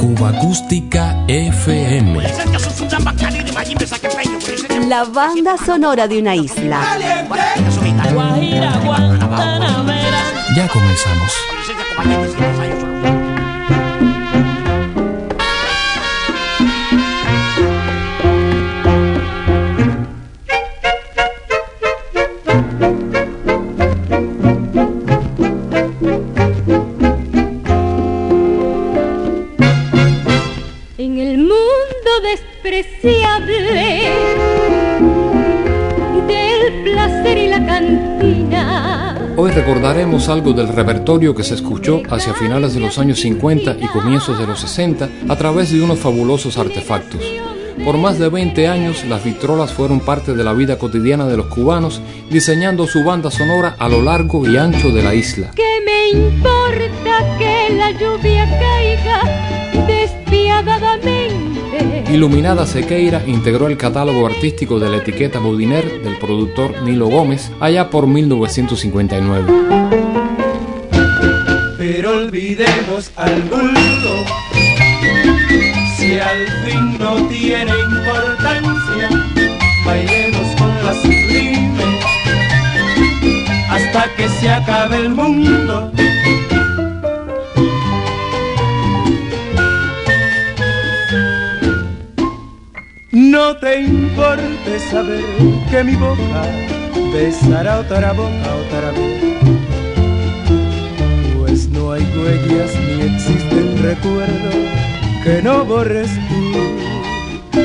Cuba Acústica FM. La banda sonora de una isla. Ya comenzamos. Recordaremos algo del repertorio que se escuchó hacia finales de los años 50 y comienzos de los 60 a través de unos fabulosos artefactos. Por más de 20 años, las vitrolas fueron parte de la vida cotidiana de los cubanos, diseñando su banda sonora a lo largo y ancho de la isla. ¿Qué me importa que la lluvia Iluminada Sequeira integró el catálogo artístico de la etiqueta Bodiner del productor Nilo Gómez allá por 1959. Pero olvidemos al bulto si al fin no tiene importancia, bailemos con la sublime hasta que se acabe el mundo. No te importe saber que mi boca besará otra boca otra vez, pues no hay huellas ni existen recuerdos que no borres tú.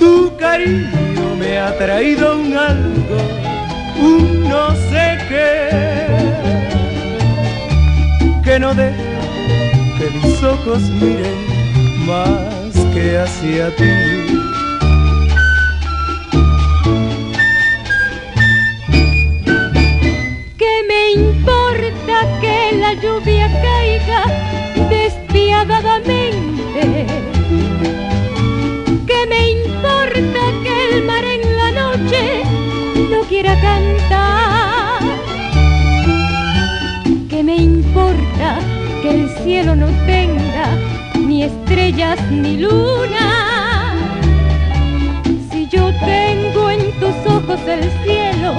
Tu cariño me ha traído un algo, un no sé qué, que no deja que mis ojos miren más que hacia ti. ¿Qué me importa que la lluvia caiga despiadadamente? ¿Qué me importa que el mar en la noche no quiera cantar? ¿Qué me importa que el cielo no tenga estrellas ni luna? Si yo tengo en tus ojos el cielo,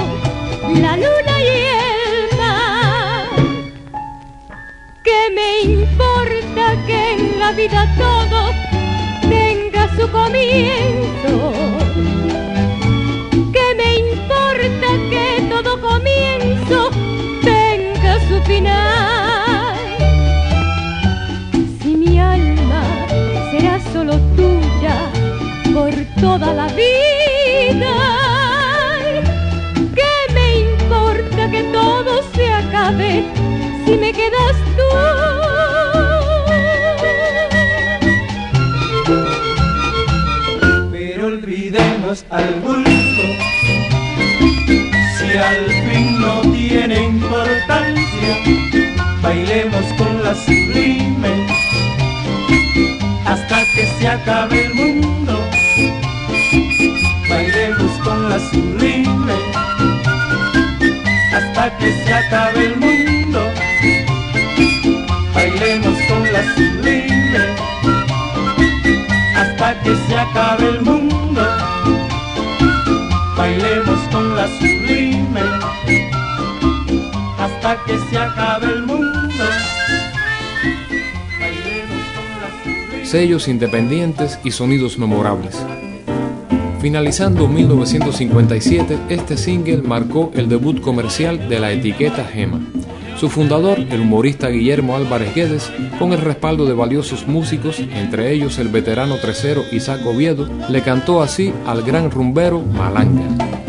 la luna y el mar. ¿Qué me importa que en la vida todo tenga su comienzo? Toda la vida. ¿Qué me importa que todo se acabe si me quedas tú? Pero olvidemos al bulto si al fin no tiene importancia, bailemos con la sublime hasta que se acabe el mundo. Bailemos con la sublime hasta que se acabe el mundo. Bailemos con la sublime hasta que se acabe el mundo. Bailemos con la sublime hasta que se acabe el mundo. sellos independientes y sonidos memorables. Finalizando 1957, este single marcó el debut comercial de la etiqueta Gema. Su fundador, el humorista Guillermo Álvarez Guedes, con el respaldo de valiosos músicos, entre ellos el veterano tresero Isaac Oviedo, le cantó así al gran rumbero Malanga.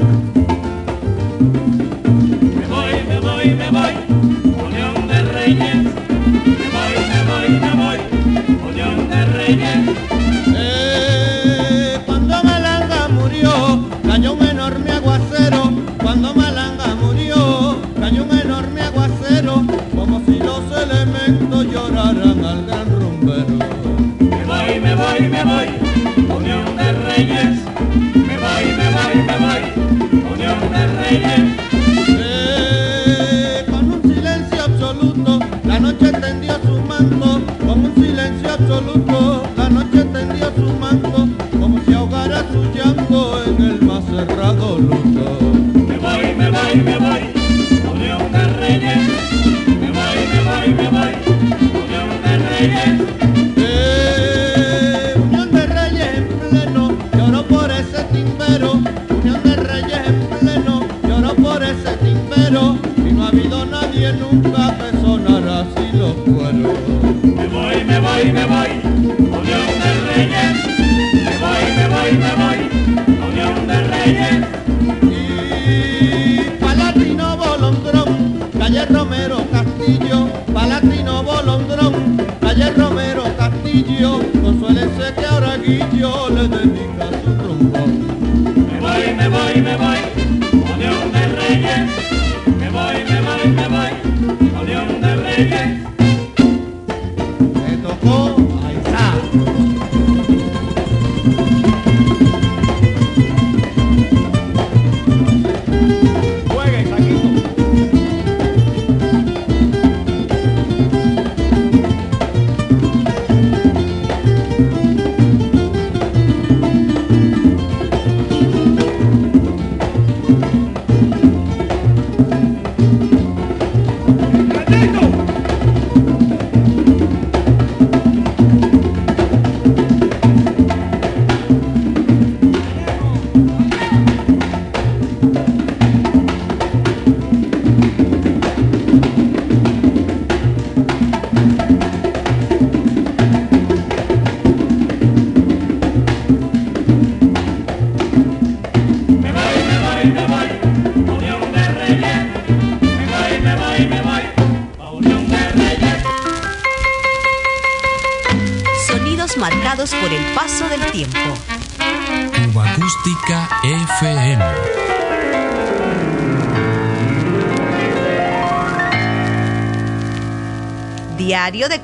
Me voy, me voy, me voy, Unión de Reyes. Me voy, me voy, me voy, Unión de Reyes. Y Palatino Bolondrón, calle Romero Castillo, Palatino Bolondrón, calle Romero Castillo, consuélense que ahora Guillo le dedica su trombón. Me voy, me voy, me voy,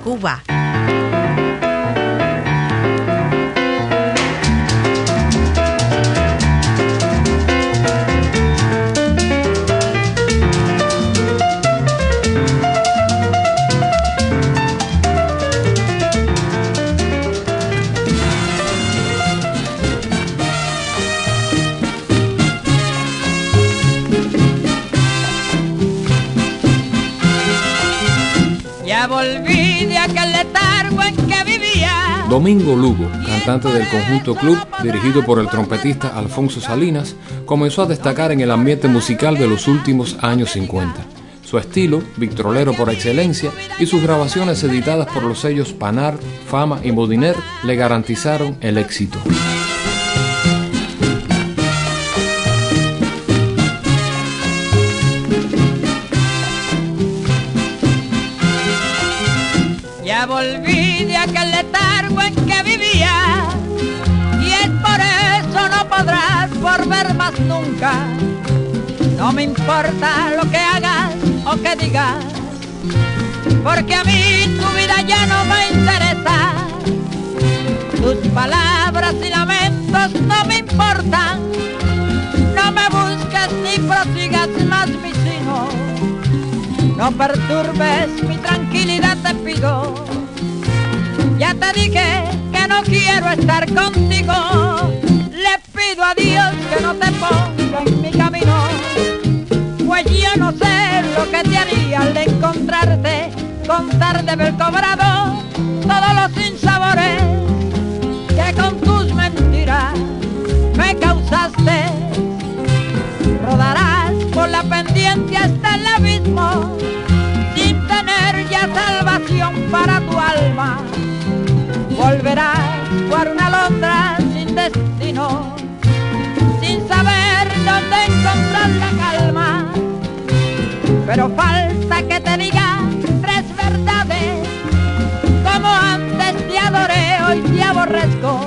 Cuba. Domingo Lugo, cantante del conjunto Club, dirigido por el trompetista Alfonso Salinas, comenzó a destacar en el ambiente musical de los últimos años 50. Su estilo, victrolero por excelencia, y sus grabaciones editadas por los sellos Panart, Fama y Modiner le garantizaron el éxito. Nunca. No me importa lo que hagas o que digas. Porque a mí tu vida ya no me interesa. Tus palabras y lamentos no me importan. No me busques ni prosigas más mi sino. No perturbes mi tranquilidad, te pido. Ya te dije que no quiero estar contigo. Pido a Dios que no te ponga en mi camino. Pues yo no sé lo que te haría al encontrarte con tarde haber cobrado todos los sinsabores que con tus mentiras me causaste. Rodarás por la pendiente hasta el abismo sin tener ya salvación para tu alma. Volverás por una alondra sin destino, la calma. Pero falta que te diga tres verdades, como antes te adoré, hoy te aborrezco.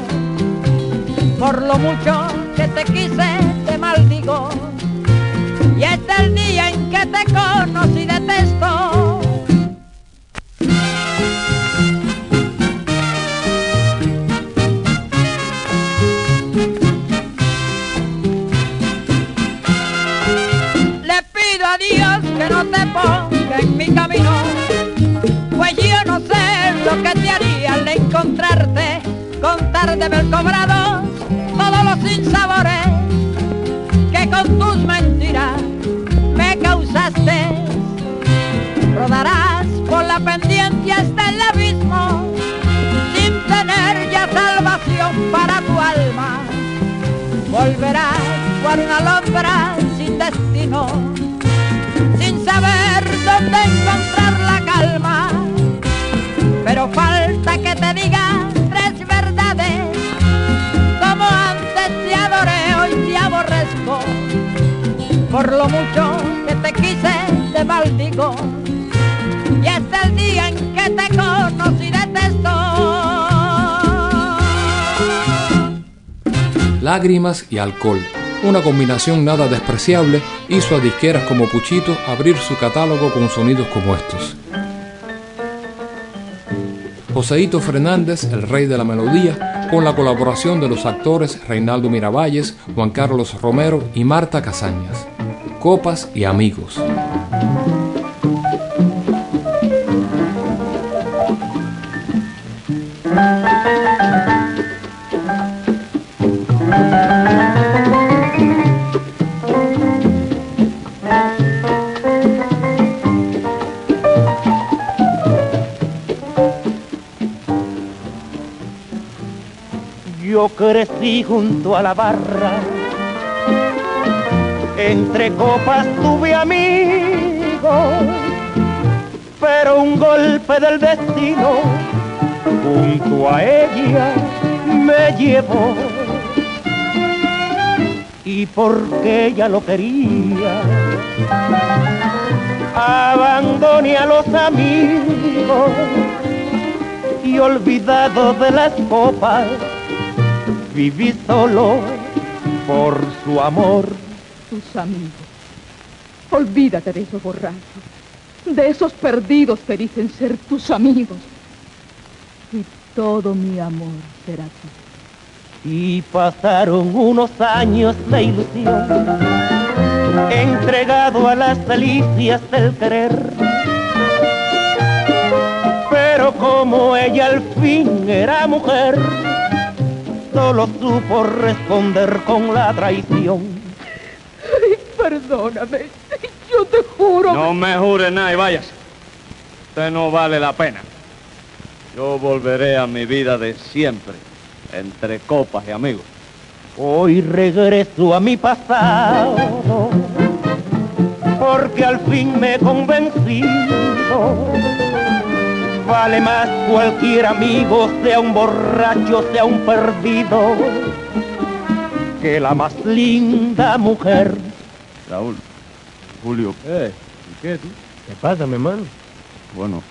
Por lo mucho que te quise, te maldigo. Y es el día en que te conocí, detesto. que no te ponga en mi camino, pues yo no sé lo que te haría al encontrarte, contárteme el cobrado, todos los sinsabores que con tus mentiras me causaste. Rodarás por la pendiente hasta el abismo, sin tener ya salvación para tu alma. Volverás por una alondra sin destino saber dónde encontrar la calma. Pero falta que te diga tres verdades, como antes te adoré, hoy te aborrezco, por lo mucho que te quise te maldigo, y es el día en que te conocí detesto. Lágrimas y alcohol. Una combinación nada despreciable hizo a disqueras como Puchito abrir su catálogo con sonidos como estos. Joseito Fernández, el rey de la melodía, con la colaboración de los actores Reinaldo Miravalles, Juan Carlos Romero y Marta Casañas. Copas y amigos. Crecí junto a la barra, entre copas tuve amigos, pero un golpe del destino junto a ella me llevó. Y porque ella lo quería, abandoné a los amigos y olvidado de las copas viví solo por su amor. Tus amigos. Olvídate de esos borrachos, de esos perdidos que dicen ser tus amigos. Y todo mi amor será tuyo. Y pasaron unos años de ilusión, entregado a las delicias del querer. Pero como ella al fin era mujer, solo supo responder con la traición. Ay, perdóname. Yo te juro. No me jure nada y vayas. Usted no vale la pena. Yo volveré a mi vida de siempre, entre copas y amigos. Hoy regreso a mi pasado, porque al fin me he convencido. Vale más cualquier amigo, sea un borracho, sea un perdido, que la más linda mujer. Raúl, Julio, Eh, ¿y qué tú? ¿Qué pasa, mi hermano? bueno,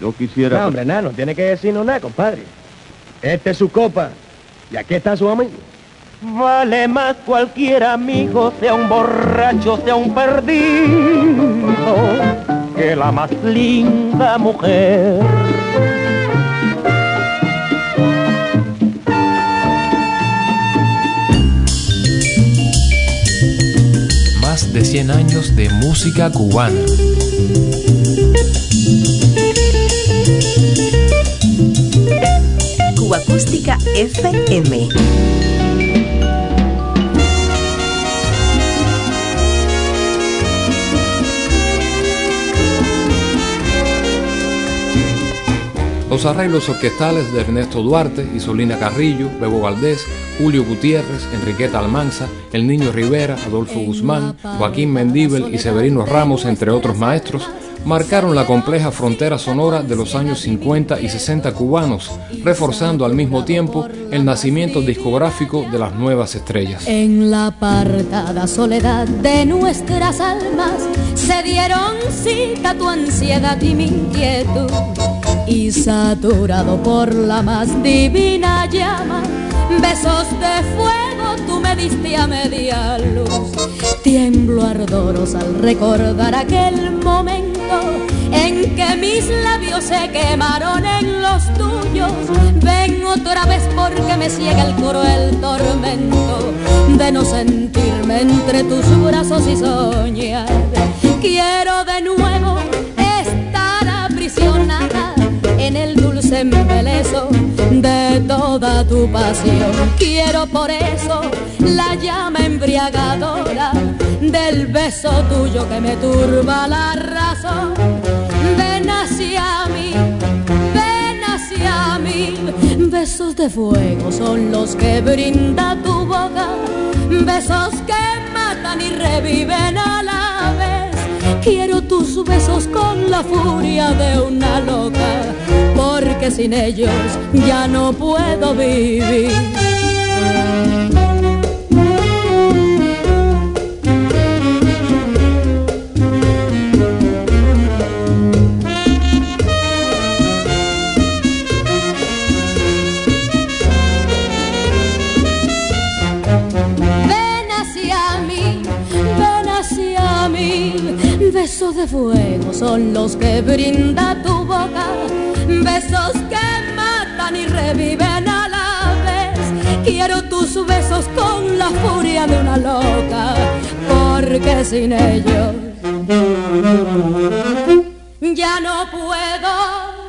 yo quisiera... No, hombre, nada, no tiene que decirnos nada, compadre. Esta es su copa. Y aquí está su amigo. Vale más cualquier amigo, sea un borracho, sea un perdido, que la más linda mujer. Más de 100 años de música cubana. Cuba Acústica FM. Los arreglos orquestales de Ernesto Duarte, Isolina Carrillo, Bebo Valdés, Julio Gutiérrez, Enriqueta Almanza, El Niño Rivera, Adolfo Guzmán, Joaquín Mendíbel y Severino Ramos, entre otros maestros, marcaron la compleja frontera sonora de los años 50 y 60 cubanos, reforzando al mismo tiempo el nacimiento discográfico de las nuevas estrellas. En la apartada soledad de nuestras almas se dieron cita tu ansiedad y mi inquietud. Y saturado por la más divina llama, besos de fuego tú me diste a media luz. Tiemblo ardorosa al recordar aquel momento en que mis labios se quemaron en los tuyos. Ven otra vez porque me ciega el cruel tormento de no sentirme entre tus brazos y soñar. Quiero de nuevo embeleso de toda tu pasión. Quiero por eso la llama embriagadora del beso tuyo que me turba la razón. Ven hacia mí, ven hacia mí, Besos de fuego son los que brinda tu boca, besos que matan y reviven a la vez. Quiero tus besos con la furia de una loca, porque sin ellos ya no puedo vivir. Fuego son los que brinda tu boca. Besos que matan y reviven a la vez. Quiero tus besos con la furia de una loca, porque sin ellos ya no puedo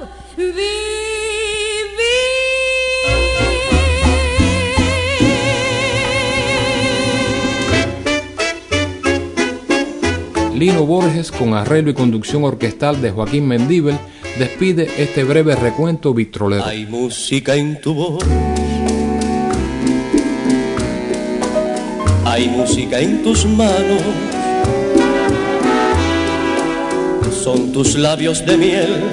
Lino Borges, con arreglo y conducción orquestal de Joaquín Mendíbel, despide este breve recuento vitrolero. Hay música en tu voz. Hay música en tus manos. Son tus labios de miel.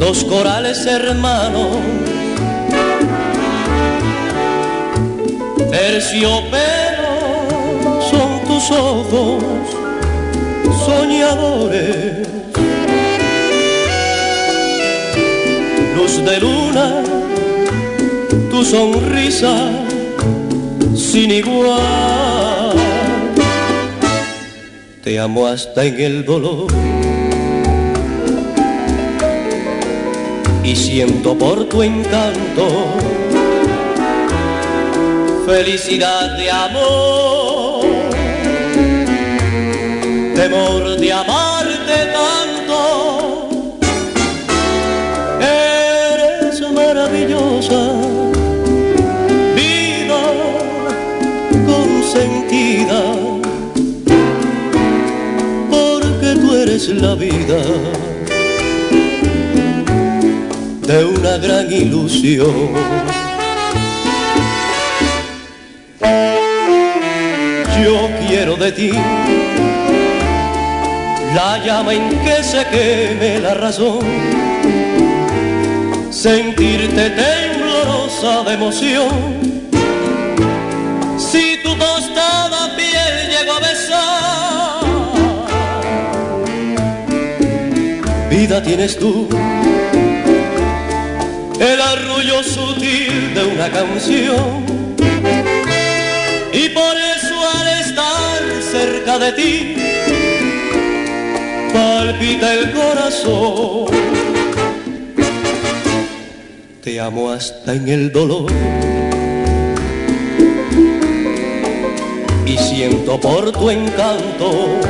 Dos corales hermanos. Terciopelo ojos soñadores. Luz de luna, tu sonrisa sin igual. Te amo hasta en el dolor. Y siento por tu encanto felicidad de amor temor de amarte tanto. Eres maravillosa, vida consentida, porque tú eres la vida de una gran ilusión. Yo quiero de ti la llama en que se queme la razón, sentirte temblorosa de emoción. Si tu tostada piel llegó a besar, vida tienes tú, el arrullo sutil de una canción. Y por eso al estar cerca de ti, palpita el corazón. Te amo hasta en el dolor. Y siento por tu encanto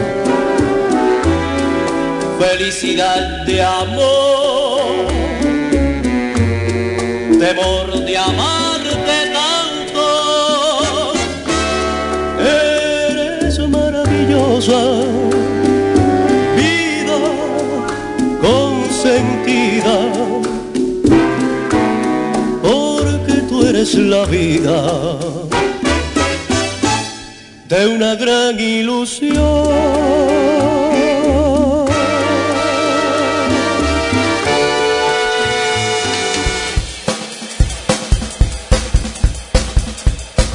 felicidad de amor, temor de amarte tanto. Eres maravillosa consentida, porque tú eres la vida de una gran ilusión.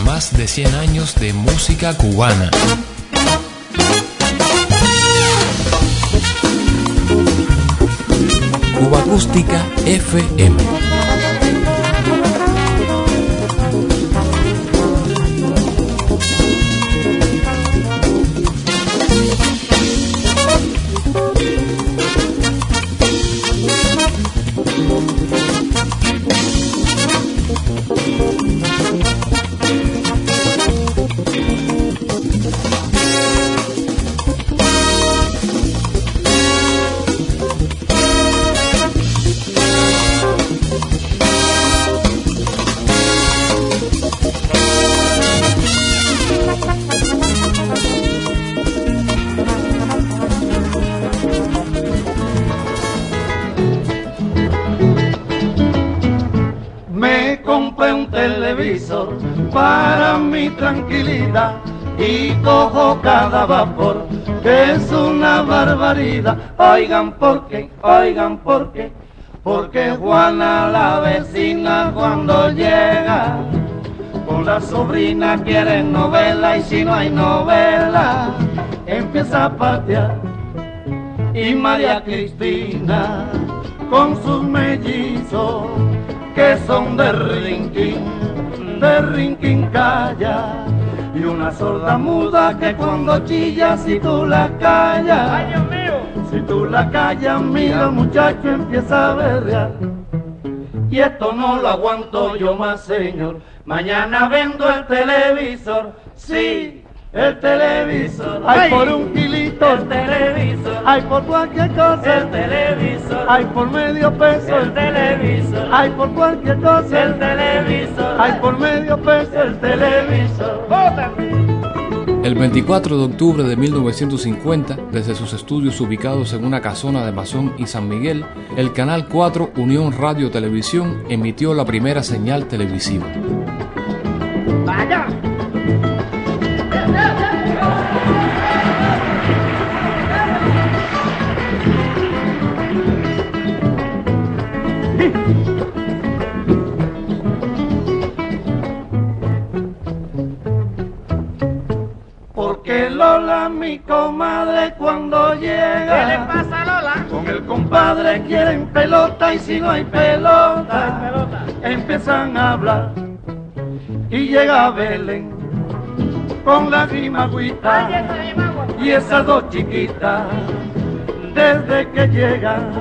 Más de 100 años de música cubana. Cuba Acústica FM. Televisor para mi tranquilidad y cojo cada vapor, que es una barbaridad. Oigan por qué, oigan por qué, porque Juana la vecina cuando llega con la sobrina quiere novela y si no hay novela empieza a patear. Y María Cristina con sus mellizos que son de rinquín, de rinquín calla. Y una sorda muda que cuando chilla si tú la callas, si tú la callas, mira muchacho empieza a berrear. Y esto no lo aguanto yo más, señor. Mañana vendo el televisor, sí, el televisor. Hay por un kilito, el televisor. Hay por cualquier cosa, el televisor. Hay por medio peso, el televisor. Hay por cualquier cosa, el televisor. Hay por medio peso, el televisor. El 24 de octubre de 1950, desde sus estudios ubicados en una casona de Mazón y San Miguel, el Canal 4 Unión Radio Televisión emitió la primera señal televisiva. ¡Vaya! Mi comadre, cuando llega. ¿Qué le pasa, Lola? Con el compadre quieren pelota y si no hay pelota, pelota. empiezan a hablar. Y llega Belén con la grimagüita y esas dos chiquitas. Desde que llegan,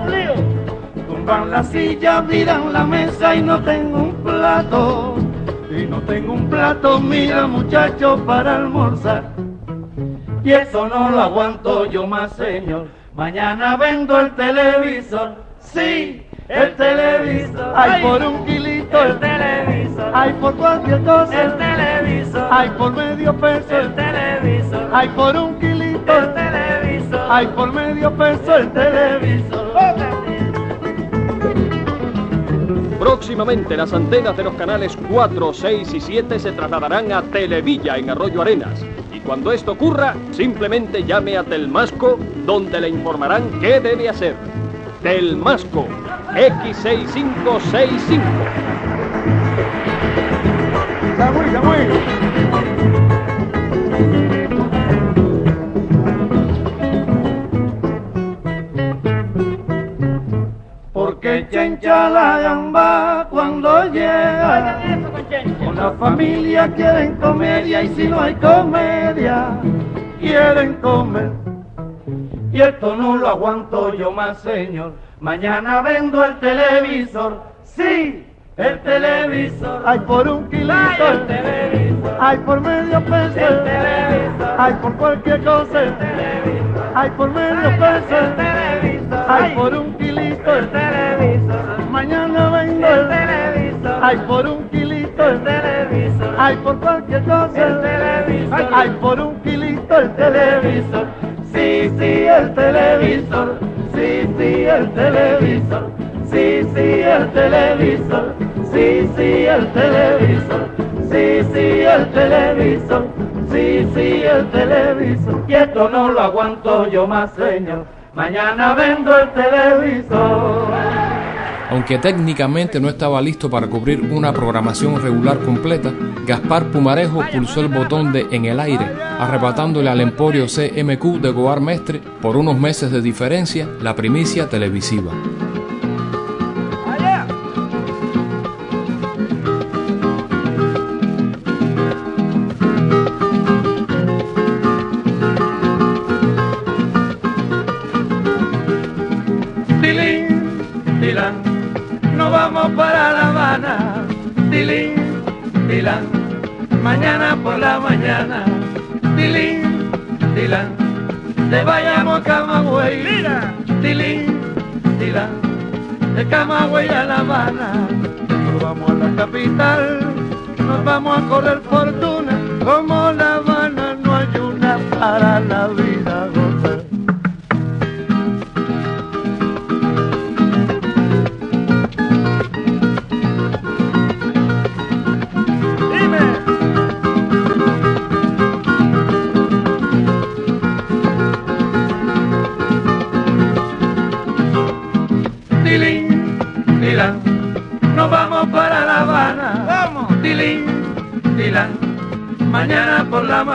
tumban la silla, miran la mesa y no tengo un plato. Y no tengo un plato, mira muchacho, para almorzar. Y eso no lo aguanto yo más, señor. Mañana vendo el televisor, sí, el televisor. Hay por un kilito el televisor. Hay por cualquier cosa el televisor. Hay por medio peso el televisor. Hay por un kilito el televisor. Hay por medio peso el televisor. Próximamente las antenas de los canales 4, 6 y 7 se trasladarán a Televilla en Arroyo Arenas. Y cuando esto ocurra, simplemente llame a Telmasco, donde le informarán qué debe hacer. Telmasco, X6565. Samuel, Samuel. Porque chencha la gamba cuando llega. La familia quieren comedia y si no hay comedia, quieren comer. Y esto no lo aguanto yo más, señor. Mañana vendo el televisor, sí, el televisor. Hay por un kilito el televisor. Hay por medio peso el televisor. Hay por cualquier cosa el televisor. Hay por medio peso el televisor. Hay por un kilito el televisor. Mañana vendo el televisor. Hay por un kilito el televisor. Hay por cualquier cosa el televisor. Hay por un kilito el televisor. Sí, sí, el televisor. Sí, sí, el televisor. Sí, sí, el televisor. Sí, sí, el televisor. Sí, sí, el televisor. Sí, sí, el televisor. Y esto no lo aguanto yo más, señor. Mañana vendo el televisor. Aunque técnicamente no estaba listo para cubrir una programación regular completa, Gaspar Pumarejo pulsó el botón de En el aire, arrebatándole al emporio CMQ de Goar Mestre, por unos meses de diferencia, la primicia televisiva. Camagüey a La Habana. Nos vamos a la capital, nos vamos a correr fortuna.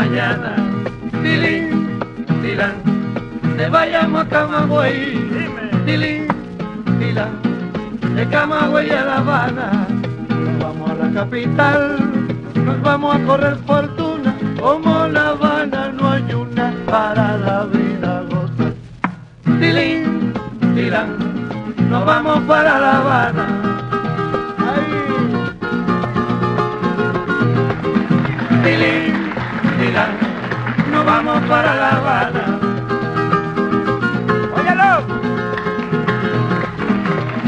Mañana, tilín, tilán, te vayamos a Camagüey, tilín, tilán, de Camagüey a La Habana, nos vamos a la capital, nos vamos a correr fortuna, como La Habana no hay una para la vida gozar. Tilín, tilán, nos vamos para La Habana. Tilán, nos vamos para La Habana. ¡Óyalo!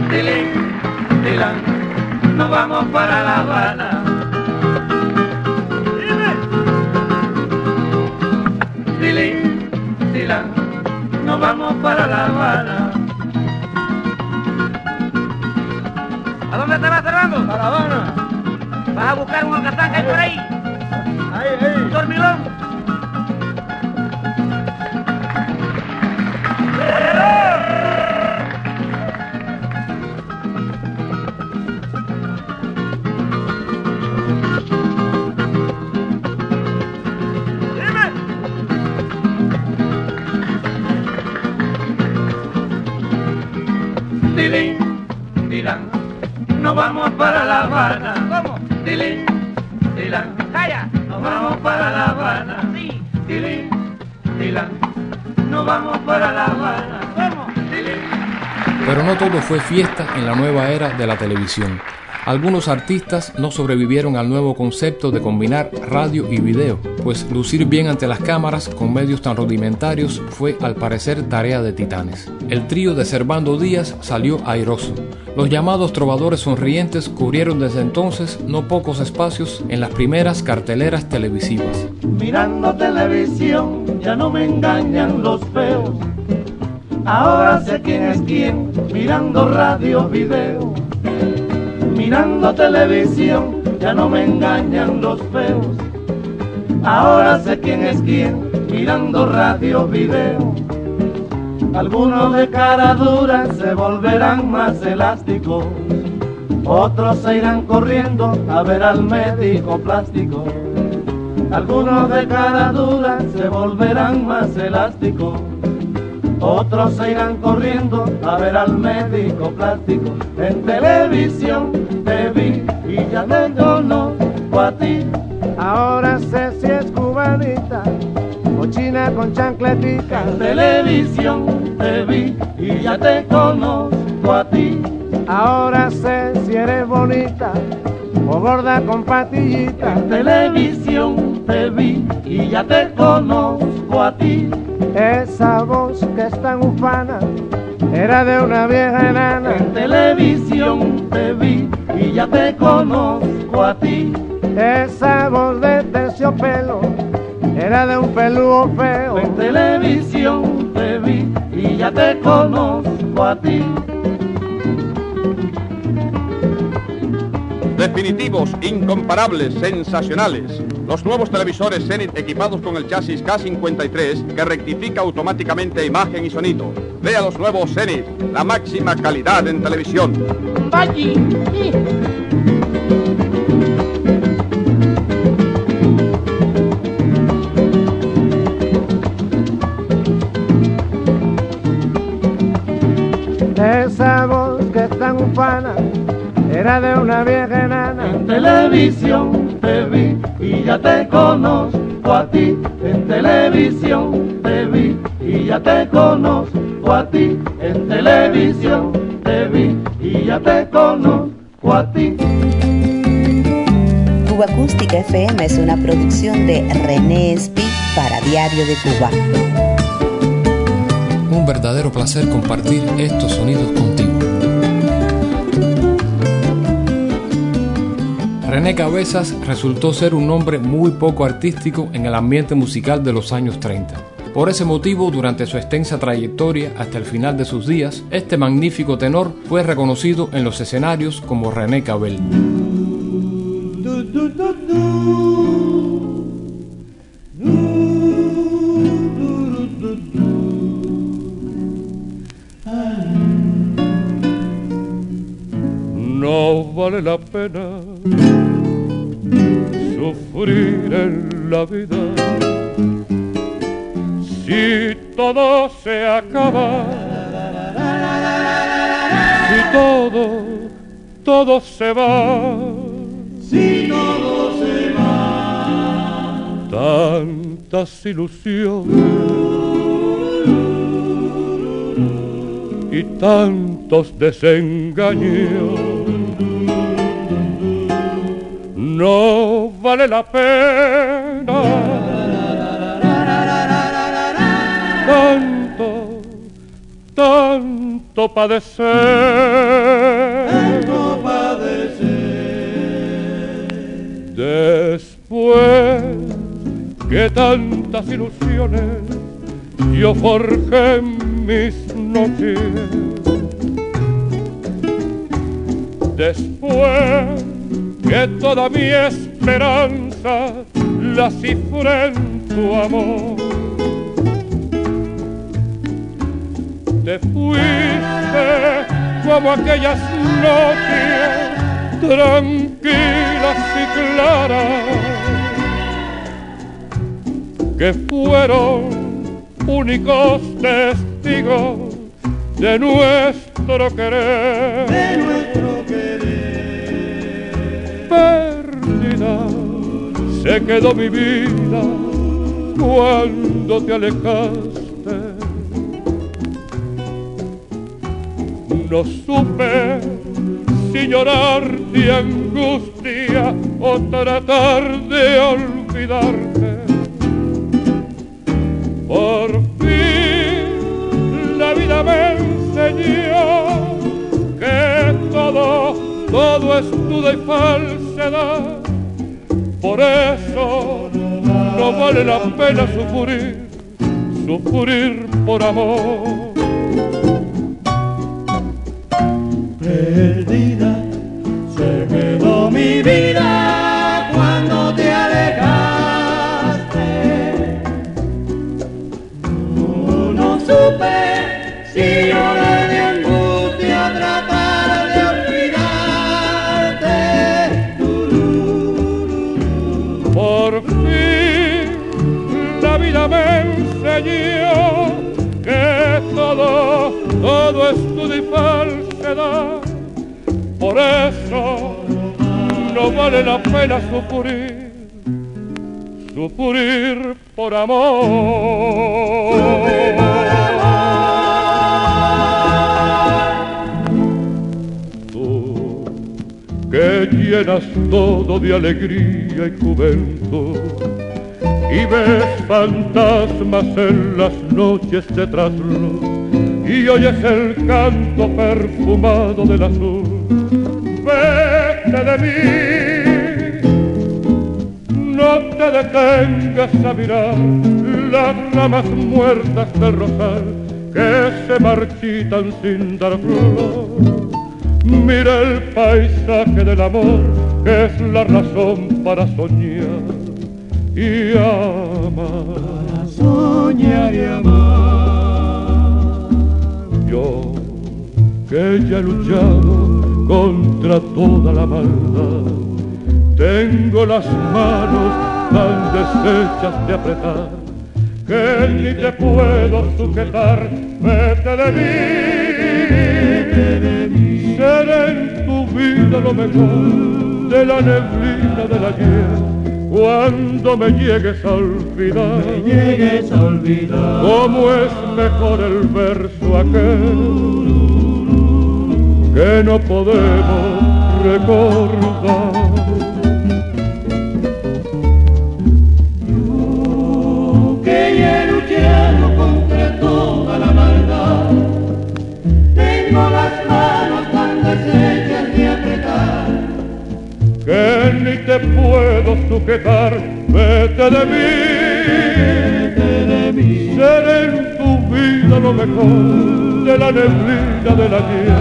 Tilín, tilán, nos vamos para La Habana. Tilín, tilán, nos vamos para La Habana. ¿A dónde te vas, Fernando? Para La Habana. ¿Vas a buscar un alcatán que hay por ahí? ¿Un dormilón? Tilín, tilán, nos vamos para La Habana. Todo fue fiesta en la nueva era de la televisión. Algunos artistas no sobrevivieron al nuevo concepto de combinar radio y video, pues lucir bien ante las cámaras con medios tan rudimentarios fue al parecer tarea de titanes. El trío de Servando Díaz salió airoso. Los llamados trovadores sonrientes cubrieron desde entonces no pocos espacios en las primeras carteleras televisivas. Mirando televisión, ya no me engañan los feos. Ahora sé quién es quién, mirando radio, video. Mirando televisión, ya no me engañan los feos. Ahora sé quién es quién, mirando radio, video. Algunos de cara dura se volverán más elásticos. Otros se irán corriendo a ver al médico plástico. Algunos de cara dura se volverán más elásticos. Otros se irán corriendo a ver al médico plástico. En televisión te vi y ya te conozco a ti. Ahora sé si es cubanita o china con chancletica. En televisión te vi y ya te conozco a ti. Ahora sé si eres bonita o gorda con patillita. En televisión te vi y ya te conozco a ti. Esa voz que es tan ufana era de una vieja enana. En televisión te vi y ya te conozco a ti. Esa voz de terciopelo era de un peludo feo. En televisión te vi y ya te conozco a ti. Definitivos, incomparables, sensacionales. Los nuevos televisores Zenith equipados con el chasis K53 que rectifica automáticamente imagen y sonido. Vea los nuevos Zenith, la máxima calidad en televisión. Esa voz que es tan ufana era de una vieja televisión te vi y ya te conozco a ti. En televisión te vi y ya te conozco a ti. En televisión te vi y ya te conozco a ti. Cuba Acústica FM es una producción de René Espi para Diario de Cuba. Un verdadero placer compartir estos sonidos contigo. René Cabezas resultó ser un hombre muy poco artístico en el ambiente musical de los años 30. Por ese motivo, durante su extensa trayectoria hasta el final de sus días, este magnífico tenor fue reconocido en los escenarios como René Cabel. Ilusiones y tantos desengaños. No vale la pena tanto, tanto padecer. Tanto padecer. Después que tantas ilusiones yo forjé mis noches. Después que toda mi esperanza la cifré en tu amor. Te fuiste como aquellas noches tranquilas y claras que fueron únicos testigos de nuestro querer. De nuestro querer. Perdida se quedó mi vida cuando te alejaste. No supe si llorar de angustia o tratar de olvidarte. Por fin la vida me enseñó que todo, todo es duda y falsedad. Por eso no vale la pena sufrir, sufrir por amor. Perdida se quedó mi vida enseñó que todo, todo es duda y falsedad. Por eso no vale la pena sufrir, sufrir por amor. Tú que llenas todo de alegría y juventud y ves fantasmas en las noches de trasluz y oyes el canto perfumado del azul. Vete de mí, no te detengas a mirar las ramas muertas del rosal que se marchitan sin dar flor. Mira el paisaje del amor que es la razón para soñar y amar. Soñar y amar. Yo que ya he luchado contra toda la maldad, tengo las manos tan deshechas de apretar que ni te puedo sujetar. Vete de mí, seré en tu vida lo mejor de la neblina del ayer cuando me llegues a olvidar, me llegues a olvidar, cómo es mejor el verso aquel que no podemos recordar. Puedo sujetar, vete de mí, vete de mí, seré en tu vida lo mejor de la neblina del ayer,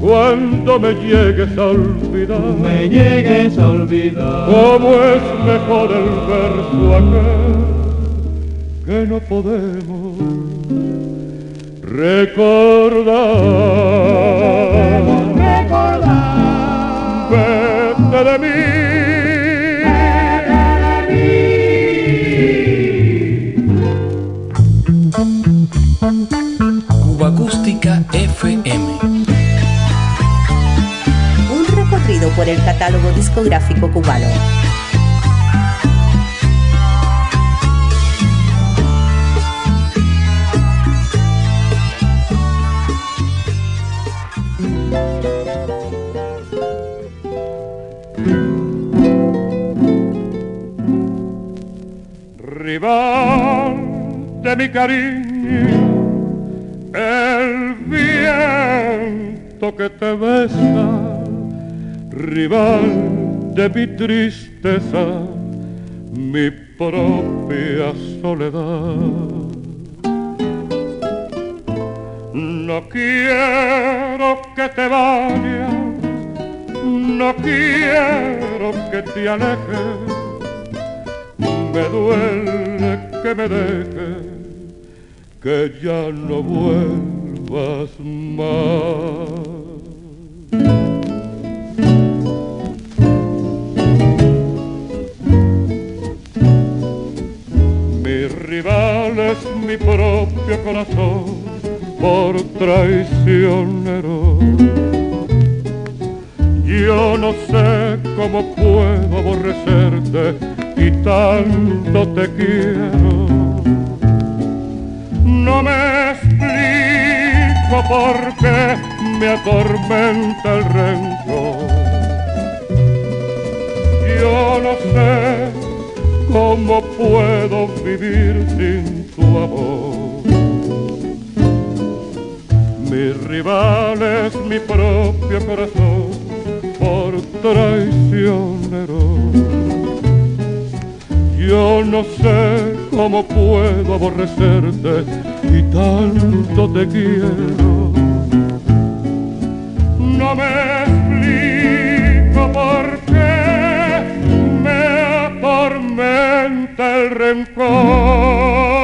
cuando me llegues a olvidar, me llegues a olvidar, cómo es mejor el verso aquel que no podemos recordar. recordar. Vete de mí, por el catálogo discográfico cubano. rival de mi cariño, el viento que te besa, rival de mi tristeza, mi propia soledad. No quiero que te vayas, no quiero que te alejes me duele que me dejes, que ya no vuelvas más. Mi propio corazón por traicionero. Yo no sé cómo puedo aborrecerte y tanto te quiero. No me explico por qué me atormenta el rencor. Yo no sé cómo puedo vivir sin tu amor. Mi rival es mi propio corazón por traicionero yo no sé cómo puedo aborrecerte y tanto te quiero. No me explico por qué me atormenta el rencor.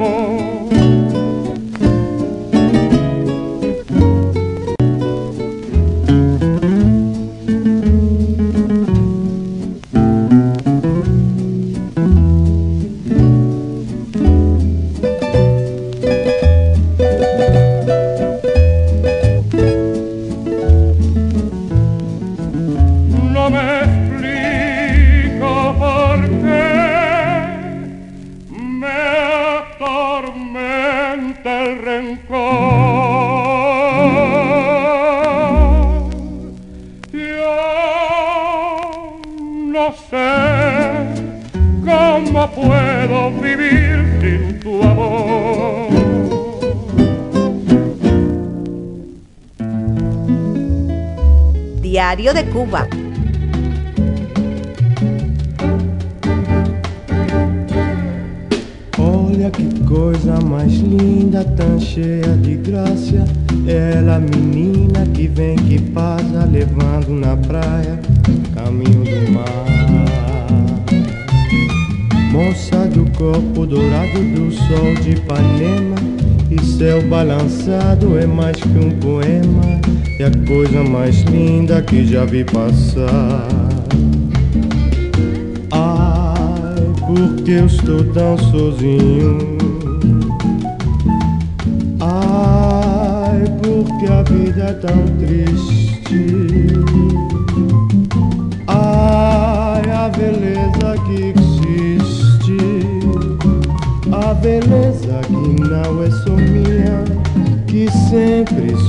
Sin amor. de Cuba. Olha que coisa mais linda, tão cheia de graça. Ela, menina que vem, que passa, levando na praia, caminho do mar. Moça do corpo dourado do sol de Ipanema, e céu balançado é mais que um coisa mais linda que já vi passar. Ai, porque eu estou tão sozinho. Ai, porque a vida é tão triste. Ai, a beleza que existe. A beleza que não é só minha que sempre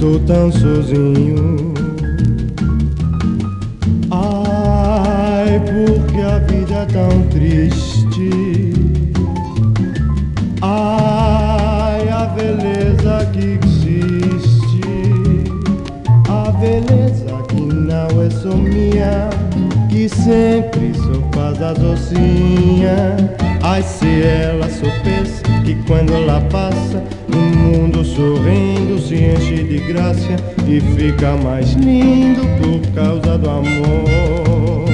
estou tão sozinho. Ai, porque a vida é tão triste. Ai, a beleza que existe, a beleza que não é só minha, que sempre só faz a docinha. Ai, se ela soubesse que quando ela passa, o mundo sorrindo se enche de graça e fica mais lindo por causa do amor,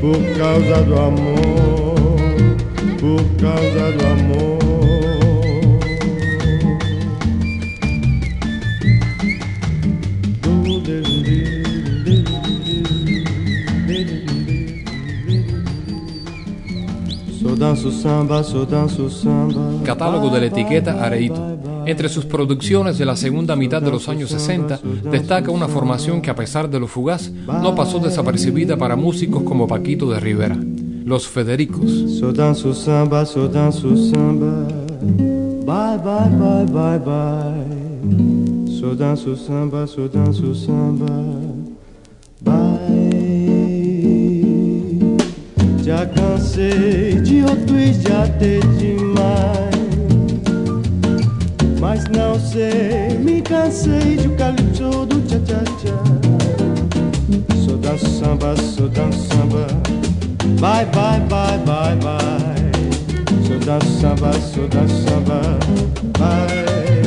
por causa do amor, por causa do amor. Catálogo de la etiqueta Areito. Entre sus producciones de la segunda mitad de los años 60 destaca una formación que a pesar de lo fugaz no pasó desapercibida para músicos como Paquito de Rivera, Los Federicos. Mas não sei, me cansei de o calypso do tcha-tcha-tcha. So danço samba, so danço samba. Bye, bye, bye, bye, bye. So danço samba, so danço samba. Bye.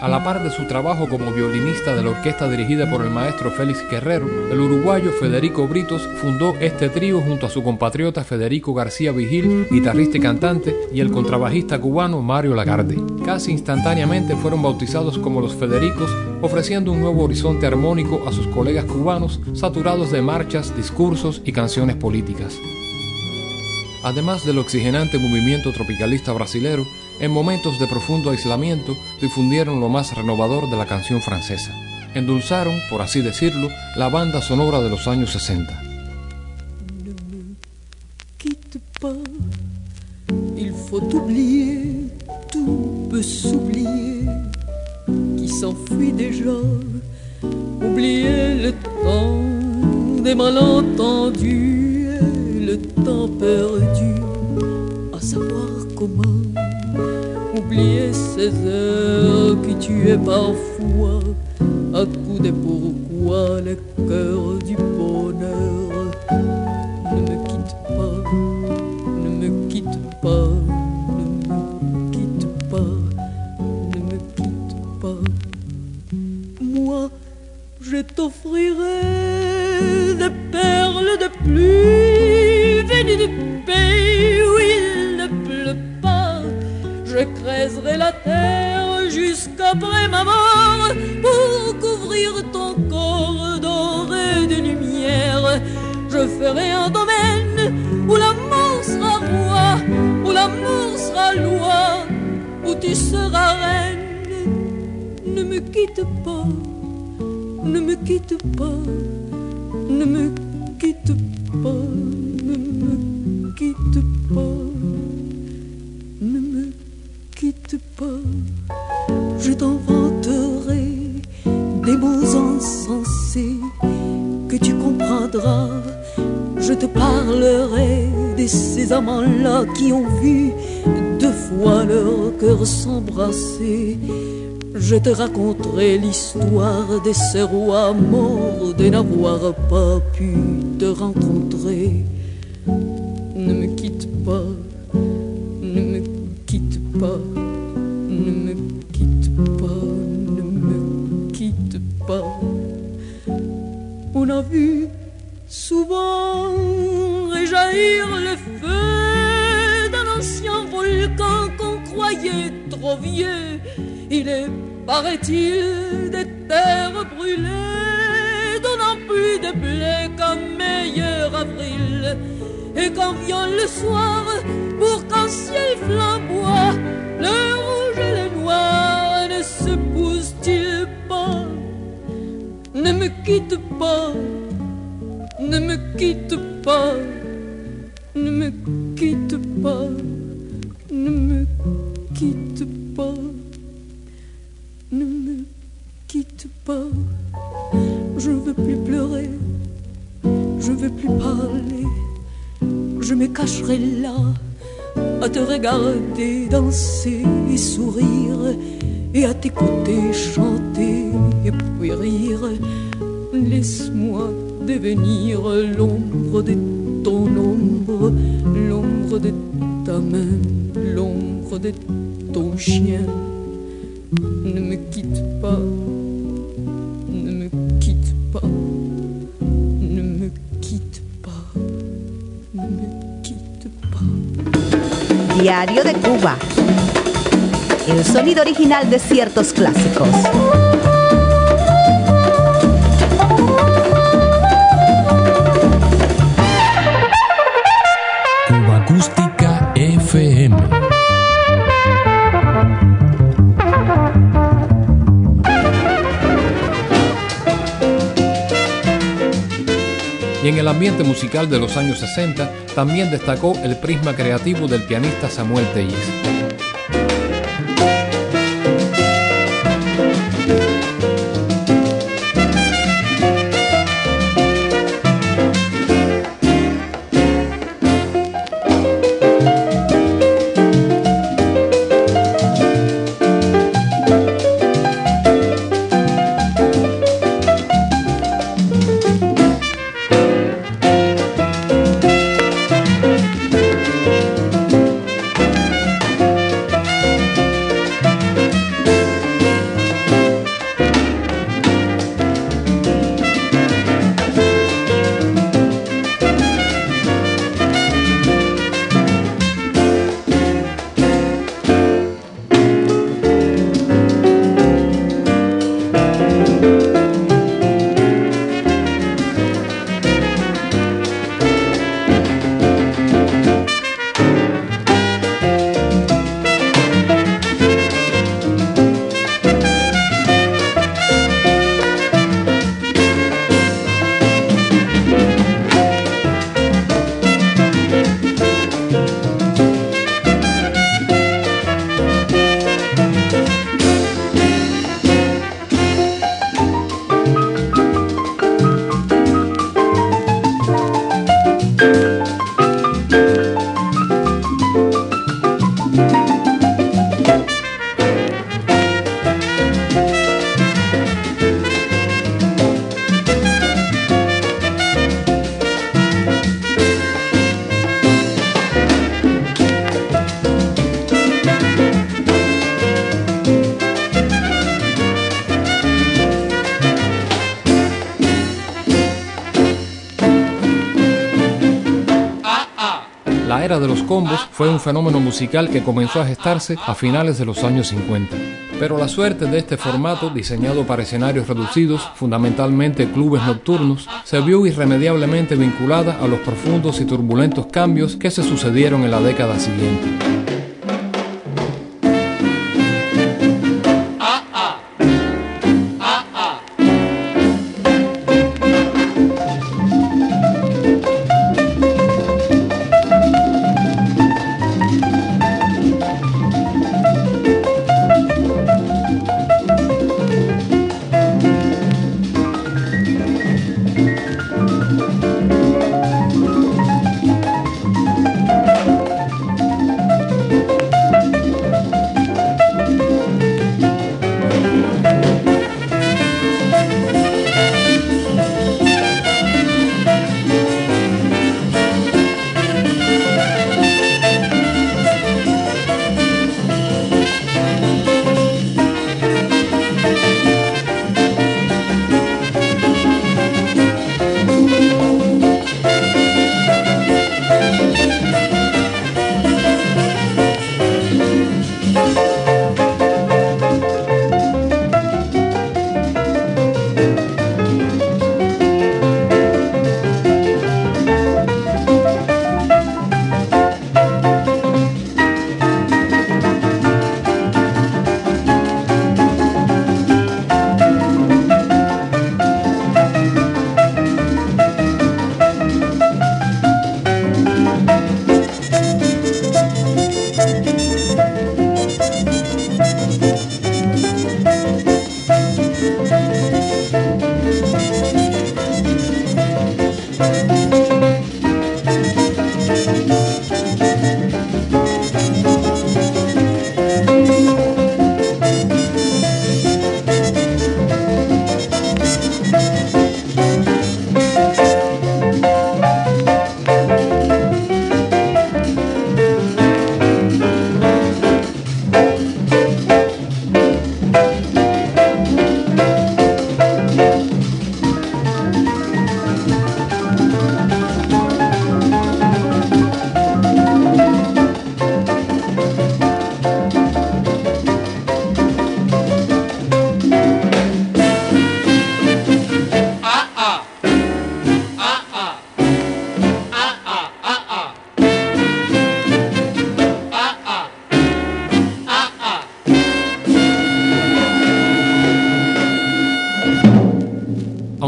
A la par de su trabajo como violinista de la orquesta dirigida por el maestro Félix Guerrero, el uruguayo Federico Britos fundó este trío junto a su compatriota Federico García Vigil, guitarrista y cantante, y el contrabajista cubano Mario Lagarde. Casi instantáneamente fueron bautizados como los Federicos, ofreciendo un nuevo horizonte armónico a sus colegas cubanos saturados de marchas, discursos y canciones políticas. Además del oxigenante movimiento tropicalista brasilero, en momentos de profundo aislamiento difundieron lo más renovador de la canción francesa. Endulzaron, por así decirlo, la banda sonora de los años 60. quitte pas. Il faut oublier, tout peut s'oublier, qui s'enfuit déjà. Oublier le des malentendus, et le temps perdu, à savoir comment. Oublier ces heures qui tuaient parfois, à coups de pourquoi le cœur du bonheur. Ne me quitte pas, ne me quitte pas, ne me quitte pas, ne me quitte pas. Moi, je t'offrirai des perles de pluie venues du pays. Je creuserai la terre jusqu'après ma mort pour couvrir ton corps doré de lumière. Je ferai un domaine où l'amour sera roi, où l'amour sera loi, où tu seras reine. Ne me quitte pas, ne me quitte pas, ne me quitte pas, qui ont vu deux fois leur cœur s'embrasser. Je te raconterai l'histoire de ces rois morts de n'avoir pas pu te rencontrer. Main, l'ombre de ton chien. Ne me quitte pas, ne me quitte pas, ne me quitte pas, ne me quitte pas. Diario de Cuba. El sonido original de ciertos clásicos. En el ambiente musical de los años 60 también destacó el prisma creativo del pianista Samuel Tellez. Combos fue un fenómeno musical que comenzó a gestarse a finales de los años 50. Pero la suerte de este formato, diseñado para escenarios reducidos, fundamentalmente clubes nocturnos, se vio irremediablemente vinculada a los profundos y turbulentos cambios que se sucedieron en la década siguiente.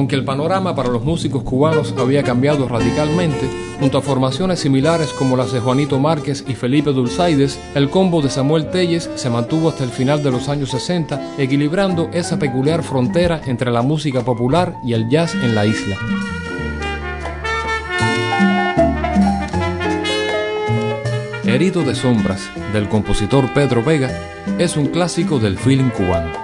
Aunque el panorama para los músicos cubanos había cambiado radicalmente, junto a formaciones similares como las de Juanito Márquez y Felipe Dulzaides, el combo de Samuel Telles se mantuvo hasta el final de los años 60, equilibrando esa peculiar frontera entre la música popular y el jazz en la isla. Herido de sombras, del compositor Pedro Vega, es un clásico del feeling cubano.